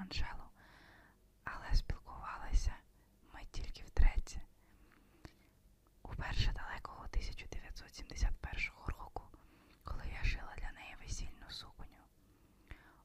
Анжелу, але спілкувалася ми тільки втретє. Уперше далекого 1971 року, коли я шила для неї весільну сукню.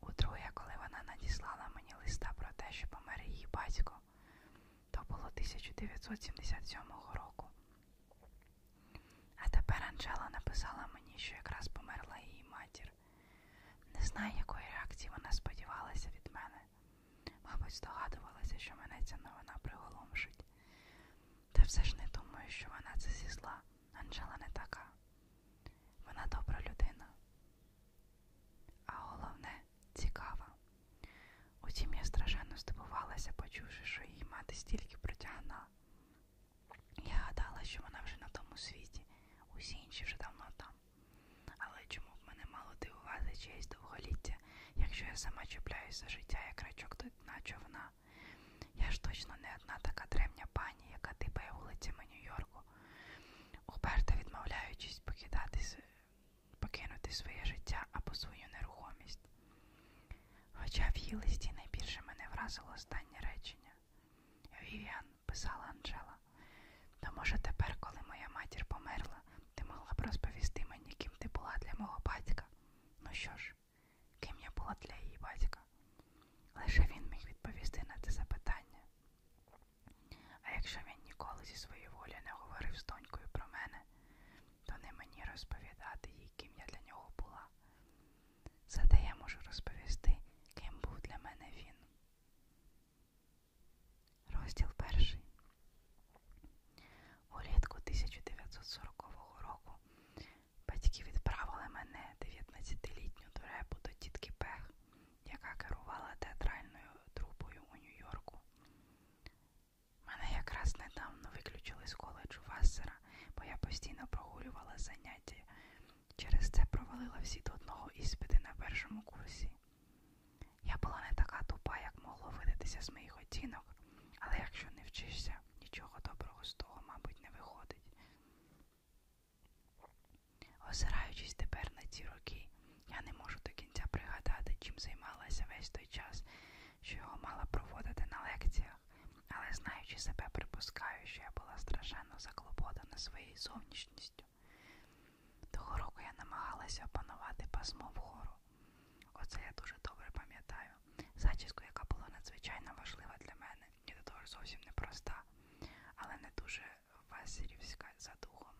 Удруге, коли вона надіслала мені листа про те, що помер її батько, то було 1977 року. А тепер Анжела написала мені, що якраз померла її матір. Не знаю, якої реакції вона мене. Мабуть, здогадувалася, що мене ця новина приголомшить. Та все ж не думаю, що вона це зі зла. Анжела не така. Вона добра людина. А головне цікава. Утім, я страшенно здивувалася, почувши, що її мати стільки протягнула. Я гадала, що вона вже на тому світі, усі інші вже давно там. Але чому б мене мало дивувати чиєсь довголіття, якщо я сама чіпляюсь за життя, як рачок до дна човна? Я ж точно не одна така древня пані, яка типає вулицями Нью-Йорку, уперто відмовляючись покидати, покинути своє життя або свою нерухомість. Хоча в її листі найбільше мене вразило останнє речення. Вівіан, писала Анжела, то може тепер, коли моя матір померла, ти могла б розповісти мені, ким ти була для мого батька? Ну що ж, ким для її батька? Лише він міг відповісти на це запитання. А якщо він ніколи зі своєї волі не говорив з донькою про мене, то не мені розповідати їй, ким я для нього була. Зате я можу розповісти, ким був для мене він. Розділ перший. Улітку 1940 року батьки відправили мене 19-літню дурепу до тітки Пех, яка керувала театральною трупою у Нью-Йорку. Мене якраз недавно виключили з коледжу Вассера, бо я постійно прогулювала заняття. Через це провалила всі до одного іспити на першому курсі. Я була не така тупа, як могло видатися з моїх оцінок, але якщо не вчишся, нічого доброго з того, мабуть, не виходить. Озираючись тепер на ці роки, я не можу до кінця пригадати, чим займалася весь той час, що його мала проводити на лекціях, але знаючи себе, припускаю, що я була страшенно заклопотана своєю зовнішністю. Того року я намагалася пасмо вгору. Оце я дуже добре пам'ятаю. Зачіску, яка була надзвичайно важлива для мене, і до того зовсім непроста, але не дуже васерівська за духом.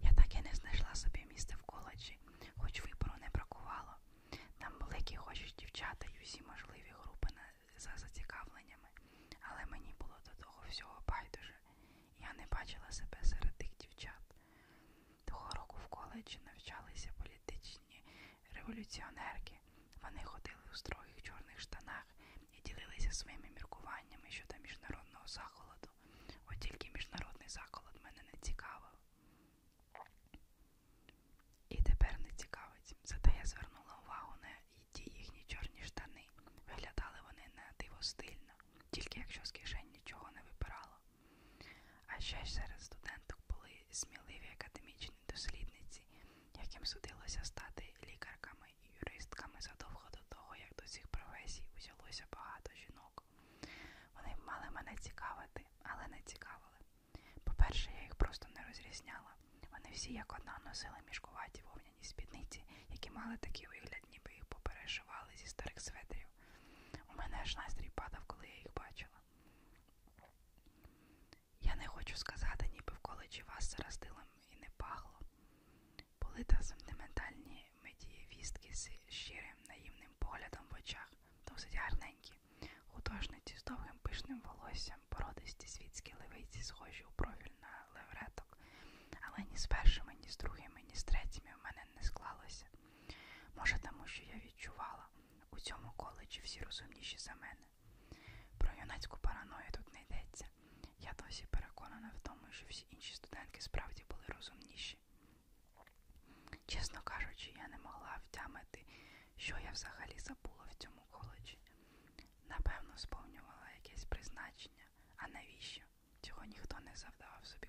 Я так і не знайшла собі місця в коледжі, хоч вибору не бракувало. Там були які хочеш дівчата і всі можливі групи на, за зацікавленнями, але мені було до того всього байдуже. Я не бачила себе серед тих дівчат. Того року в коледжі навчалися революціонерки. Вони ходили у строгих чорних штанах і ділилися своїми міркуваннями щодо міжнародного захолоду. От тільки міжнародний захолод мене не цікавив. І тепер не цікавить. Зате я звернула увагу на ті їхні чорні штани. Виглядали вони на диво стильно, тільки якщо з кишень нічого не випирало. А ще ж серед студенток були сміливі академічні дослідниці, яким судилося стати лікарками і юристками задовго до того, як до цих професій узялося багато жінок. Вони б мали мене цікавити, але не цікавили. По-перше, я їх просто не розрізняла. Вони всі як одна носили мішкуваті вовняні спідниці, які мали такий вигляд, ніби їх поперешивали зі старих светрів. У мене аж настрій падав, коли я їх бачила. Я не хочу сказати, ніби в коледжі вас заростилом і не пахло. Були та сентиментальні медієвістки з щирим наївним поглядом в очах, досить гарненькі, художниці з довгим пишним волоссям, породисті світські левиці, схожі у профіль на левреток, але ні з першими, ні з другими, ні з третіми в мене не склалося. Може, тому що я відчувала, у цьому коледжі всі розумніші за мене. Про юнацьку параною тут не йдеться. Я досі переконана в тому, що всі інші студентки справді були розумніші. Чесно кажучи, я не могла втямити, що я взагалі забула в цьому коледжі. Напевно, сповнювала якесь призначення, а навіщо? Цього ніхто не завдавав собі.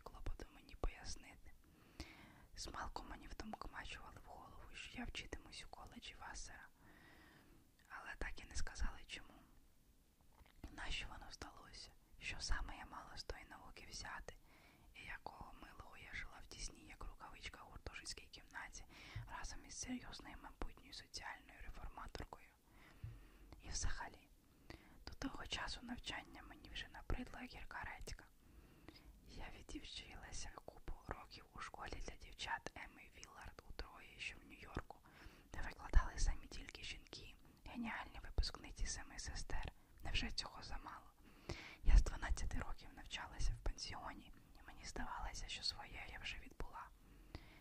Змалку мені втомкмачували в голову, що я вчитимусь у коледжі Васера, але так і не сказали чому. Нащо воно здалося? Що саме я мала з тої науки взяти, і якого милого я жила в тісній, як рукавичка в гуртожитській кімнаті, разом із серйозною майбутньою соціальною реформаторкою. І взагалі, до того часу навчання мені вже набридла гірка редька. Я відучилася років у школі для дівчат Емми Віллард у Трої, що в Нью-Йорку, де викладали самі тільки жінки, геніальні випускниці семи сестер. Невже цього замало? Я з 12 років навчалася в пансіоні, і мені здавалося, що своє я вже відбула.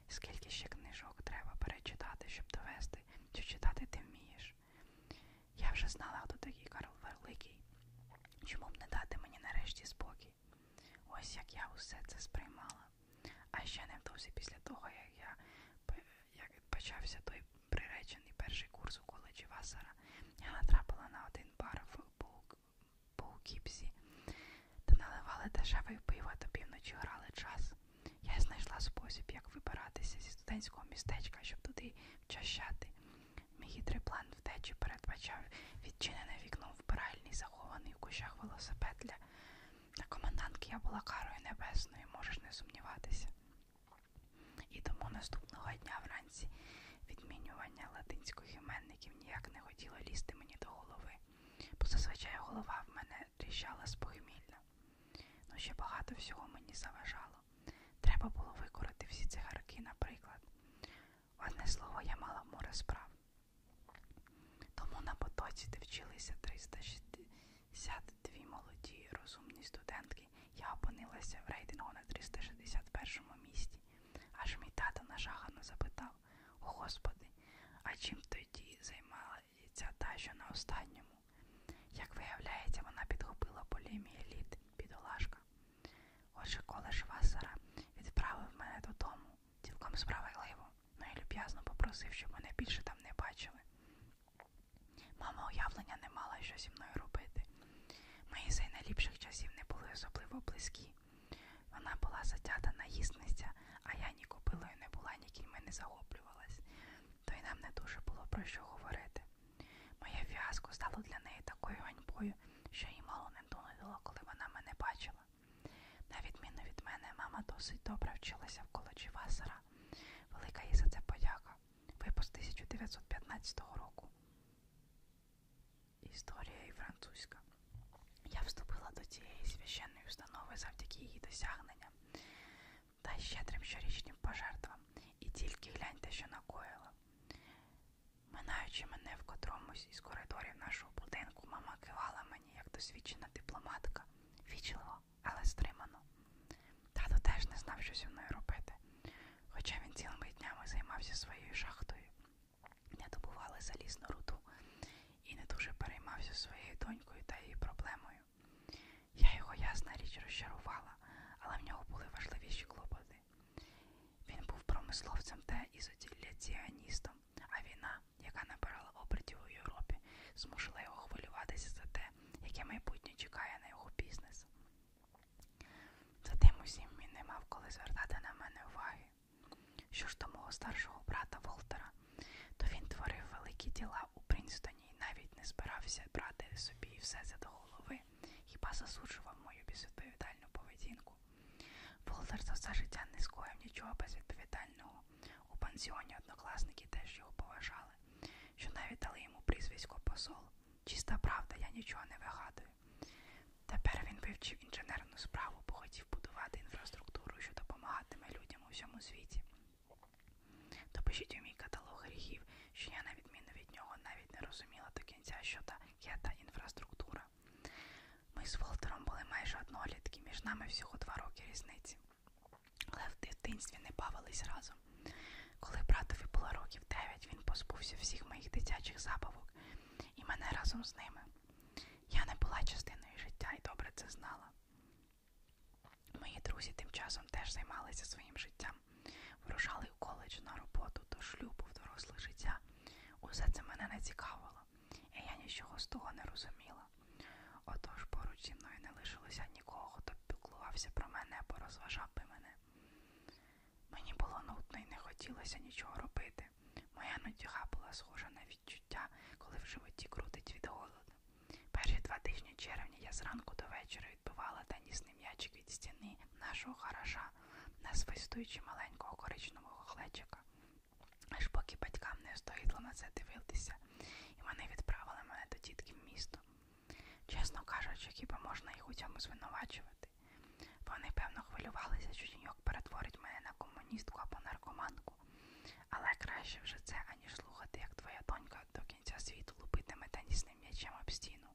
Скільки ще книжок треба перечитати, щоб довести, що читати ти вмієш? Я вже знала, хто такий Карл Великий. Чому б не дати мені нарешті спокій? Ось як я усе це сприймала. Ще невдовзі після того, як я як почався той приречений перший курс у коледжі Васара, я натрапила на один бар в Поукіпсі, де наливали дешеве пиво та півночі грали час. Я знайшла спосіб, як вибиратися зі студентського містечка, щоб туди вчащати. Мій хитрий план втечі передбачав відчинене вікно в вбиральні, захований в кущах велосипед для для комендантки я була карою небесною, можеш не сумніватися. І тому наступного дня вранці відмінювання латинських іменників ніяк не хотіло лізти мені до голови, бо зазвичай голова в мене тріщала з похмілля. Ну ще багато всього мені заважало. Треба було викорити всі цигарки, наприклад. Одне слово, я мала море справ. Тому на потоці, де вчилися 362 молоді розумні студентки, я опинилася в рейтингу на 361 місці. Аж мій тато нажахано запитав: О Господи, а чим тоді займається та, що на останньому? Як виявляється, вона підхопила полімі еліт, бідолашка. Отже, коледж Васара відправив мене додому, цілком справедливо, ну і люб'язно попросив, щоб мене більше там не бачили. Мама уявлення не мала, що зі мною робити. Мої з найліпших часів не були особливо близькі. Вона була затята наїсниця, а я ні копилою не була, ні кіньми не захоплювалась, то й нам не дуже було про що говорити. Моє фіаско стало для неї такою ганьбою, що їй мало не донудило, коли вона мене бачила. На відміну від мене, мама досить добре вчилася в коледжі Васера. Велика їй за це подяка. Випуск 1915 року. Історія і французька. Я вступила до цієї священної установи завдяки її досягненням та щедрим щорічним пожертвам. І тільки гляньте, що накоїла. Минаючи мене в котромусь із коридорів нашого будинку, мама кивала мені як досвідчена дипломатка, вічливо, але стримано. Тато теж не знав, що зі мною робити, хоча він цілими днями займався своєю шахтою, залізну руду і не дуже переймався своєю донькою та її проблемою. Я його ясна річ розчарувала, але в нього були важливіші клопоти. Він був промисловцем та ізоціляціоністом, а війна, яка набирала обертів у Європі, змусила його хвилюватися за те, яке майбутнє чекає на його бізнес. Затим усім він не мав коли звертати на мене уваги. Що ж до мого старшого брата Волтера, то він творив великі діла у Принстоні і навіть не збирався брати собі все це до голови, хіба засуджував мою безвідповідальну поведінку. Волтер за все життя не скоїв нічого безвідповідального. У пансіоні однокласники теж його поважали, що навіть дали йому прізвисько посол. Чиста правда, я нічого не вигадую. Тепер він вивчив інженерну справу, бо хотів будувати інфраструктуру, що допомагатиме людям у всьому світі. Допишіть у мій каталог гріхів, що я, на відміну від нього, навіть не розуміла до кінця, що таке та інфраструктура. Ми з Волтером були майже однолітки, між нами всього два роки різниці. Але в дитинстві не бавились разом. Коли братові було років дев'ять, він позбувся всіх моїх дитячих забавок, і мене разом з ними. Я не була частиною життя і добре це знала. Мої друзі тим часом теж займалися своїм життям, вирушали в коледж на роботу до шлюбу в доросле життя. Усе це мене не цікавило, і я нічого з того не розуміла. Отож поруч зі мною не лишилося нікого, хто піклувався про мене або розважав би мене. Мені було нудно і не хотілося нічого робити. Моя нудьга була схожа на відчуття, коли в животі крутить від голоду. Перші два тижні червня я зранку до вечора відбивала тенісний м'ячик від стіни нашого гаража, насвистуючи маленького це дивитися, і вони відправили мене до тітки в місто. Чесно кажучи, хіба можна їх у цьому звинувачувати? Вони, певно, хвилювалися, що жінок перетворить мене на комуністку або наркоманку. Але краще вже це, аніж слухати, як твоя донька до кінця світу лупитиме тенісним м'ячем об стіну.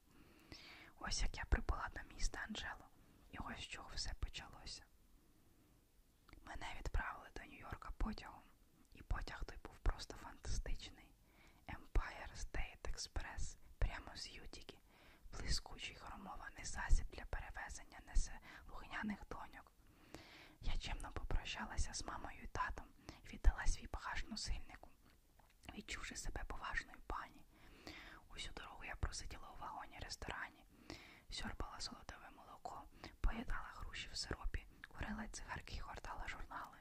Ось як я прибула до міста Анджело, і ось з чого все почалося. Мене відправили до Нью-Йорка потягом, і потяг той був просто фантастичний. State Express прямо з Ютіки, блискучий хромований засіб для перевезення несе лугняних доньок. Я чемно попрощалася з мамою і татом і віддала свій багаж носильнику, відчувши себе поважною пані. Усю дорогу я просиділа у вагоні ресторані, сьорбала солодове молоко, поїдала груші в сиропі, курила цигарки і гортала журнали.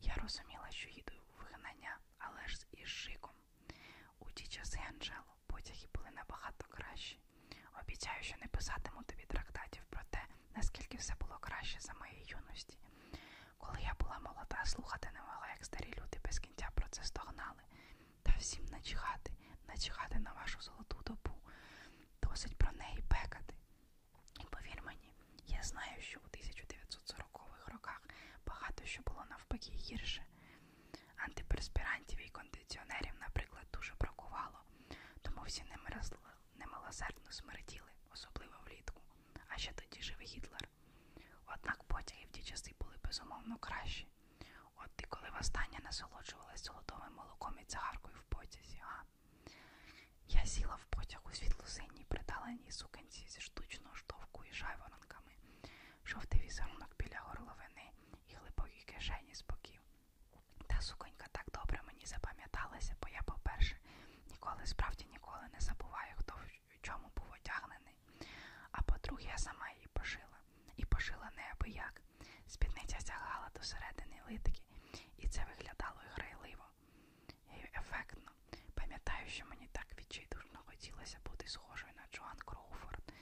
Я розуміла, що їду у вигнання, але ж із шиком. У ті часи Анджело потяги були набагато кращі. Обіцяю, що не писатиму тобі трактатів про те, наскільки все було краще за моєї юності. Коли я була молода, слухати не могла, як старі люди без кінця про це стогнали. Та всім начхати, начхати на вашу золоту добу. Досить про неї пекати. І повір мені, я знаю, що у 1940-х роках багато що було навпаки гірше. Антиперспірантів і кондиціонерів, наприклад, дуже бракувало, тому всі немилосердно смертіли, особливо влітку. А ще тоді жив Гітлер. Однак потяги в ті часи були безумовно кращі. От ти коли востаннє насолоджувалась золотовим молоком і цигаркою в потязі, а? Я сіла в потяг у світло-синій приталеній сукенці зі штучного штовку і жайворонками, жовтий візерунок біля горловини і глибокі кишені з боків. Та суконька так добре мені запам'яталася, бо я, по-перше, ніколи, справді ніколи не забуваю, хто в чому був одягнений. А по-друге, я сама її пошила. І пошила неабияк. Спідниця сягала до середини литки, і це виглядало грайливо і ефектно. Пам'ятаю, що мені так відчайдушно хотілося бути схожою на Джоан Кроуфорд,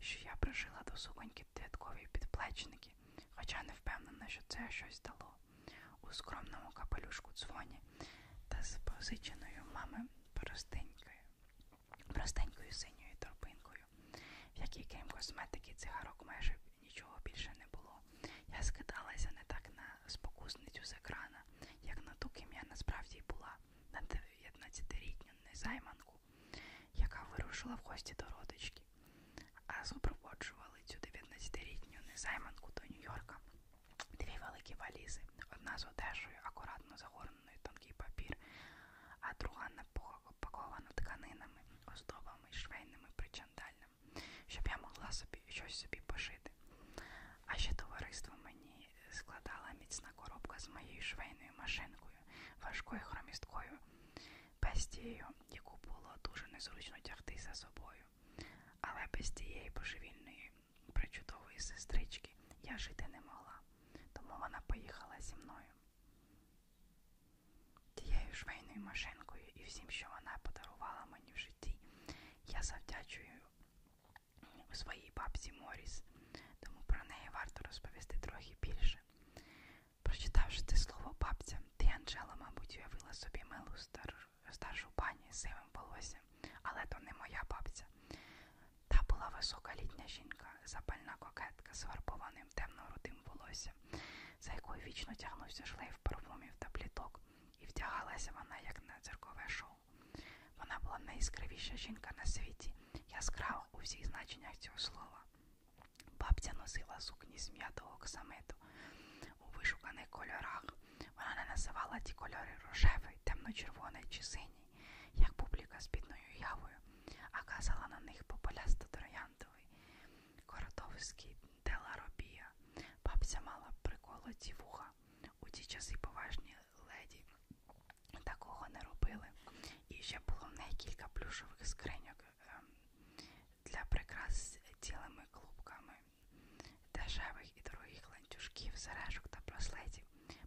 що я пришила до суконьки додаткові підплечники, хоча не впевнена, що це щось дало. У скромному капелюшку дзвоні та з позиченою мами простенькою, простенькою синьою торбинкою, в якій крім косметики цигарок майже нічого більше не було. Я скидалася не так на спокусницю з екрана, як на ту, ким я насправді була, на 19-рітню незайманку, вирушила в гості до родички, а супроводжували цю 19-річню незайманку до Нью-Йорка. Дві великі валізи, одна з одежею, акуратно загорненою тонкий папір, а друга напакована тканинами, оздобами, швейними причандальними, щоб я могла собі щось собі пошити. А ще товариство мені складала міцна коробка з моєю швейною машинкою, важкою хромісткою бестією, яку було дуже незручно тягти за собою. Але без тієї божевільної причудової сестрички я жити не могла, тому вона поїхала зі мною. Тією швейною машинкою і всім, що вона подарувала мені в житті, я завдячую своїй бабці Моріс, тому про неї варто розповісти трохи більше. Прочитавши це слово бабця, ти, Анджела, мабуть, уявила собі милу стар... старшу пані з сивим волоссям, але то не моя бабця. Та була висока літня жінка, запальна кокетка з фарбованим темно-рудим волоссям, за якою вічно тягнувся шлейф парфумів та пліток, і вдягалася вона як на церкове шоу. Вона була найяскравіша жінка на світі, яскрава у всіх значеннях цього слова. Бабця носила сукні з м'ятого оксамиту у вишуканих кольорах. Вона не називала ті кольори рожевий, темно-червоний чи синій, як публіка з бідною явою, а казала на них попелясто трояндовий, коротовський теларобія. Бабця мала приколоті вуха. У ті часи поважні леді такого не робили. І ще було в неї кілька плюшових скриньок ем, для прикрас цілими клубками дешевих і дорогих ланцюжків, сережок та браслетів.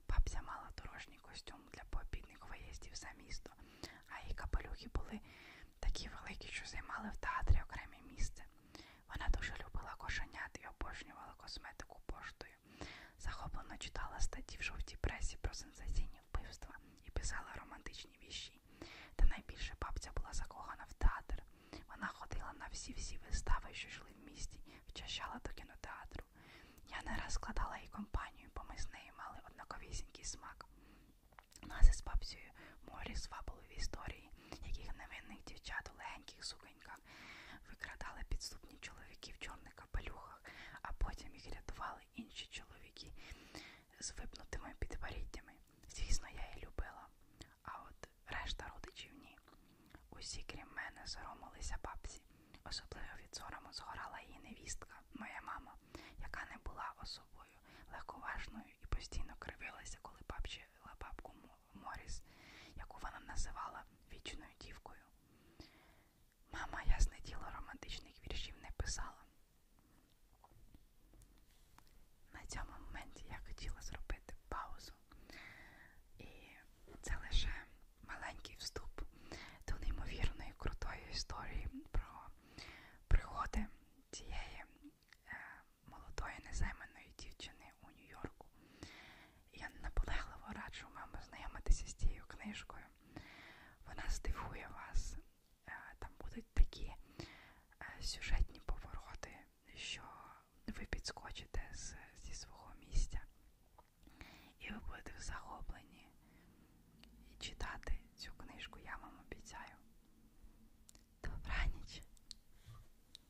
Бабця мала дорожній костюм за місто, а її капелюхи були такі великі, що займали в театрі окреме місце. Вона дуже любила кошенят і обожнювала косметику поштою. Захоплено читала статті в жовтій пресі про сенсаційні вбивства і писала романтичні вірші. Та найбільше бабця була закохана в театр. Вона ходила на всі-всі вистави, що йшли в місті, вчащала до кінотеатру. Я не раз складала їй компанію, бо ми з нею мали однаковісінький смак. Нас із бабцею морі свабливі історії, яких невинних дівчат у легеньких суконьках викрадали підступні чоловіки в чорних капелюхах, а потім їх рятували інші чоловіки з випнутими підборіддями. Звісно, я її любила, а от решта родичів ні. Усі, крім мене, соромилися бабці. Особливо від сорому згорала її невістка, моя мама, яка не була особою легковажною і постійно кривилася, коли бабчила бабку Моріс, яку вона називала вічною дівкою. Мама, ясне діло, романтичних віршів не писала. На цьому моменті я хотіла зробити паузу. І це лише маленький вступ до неймовірної крутої історії про пригоди цієї е, молодої незайманої дівчини у Нью-Йорку. Я наполегливо раджу вам ознайомитися з цією книжкою. Вона здивує вас. Е, Там будуть такі е, сюжетні захоплені. І читати цю книжку я вам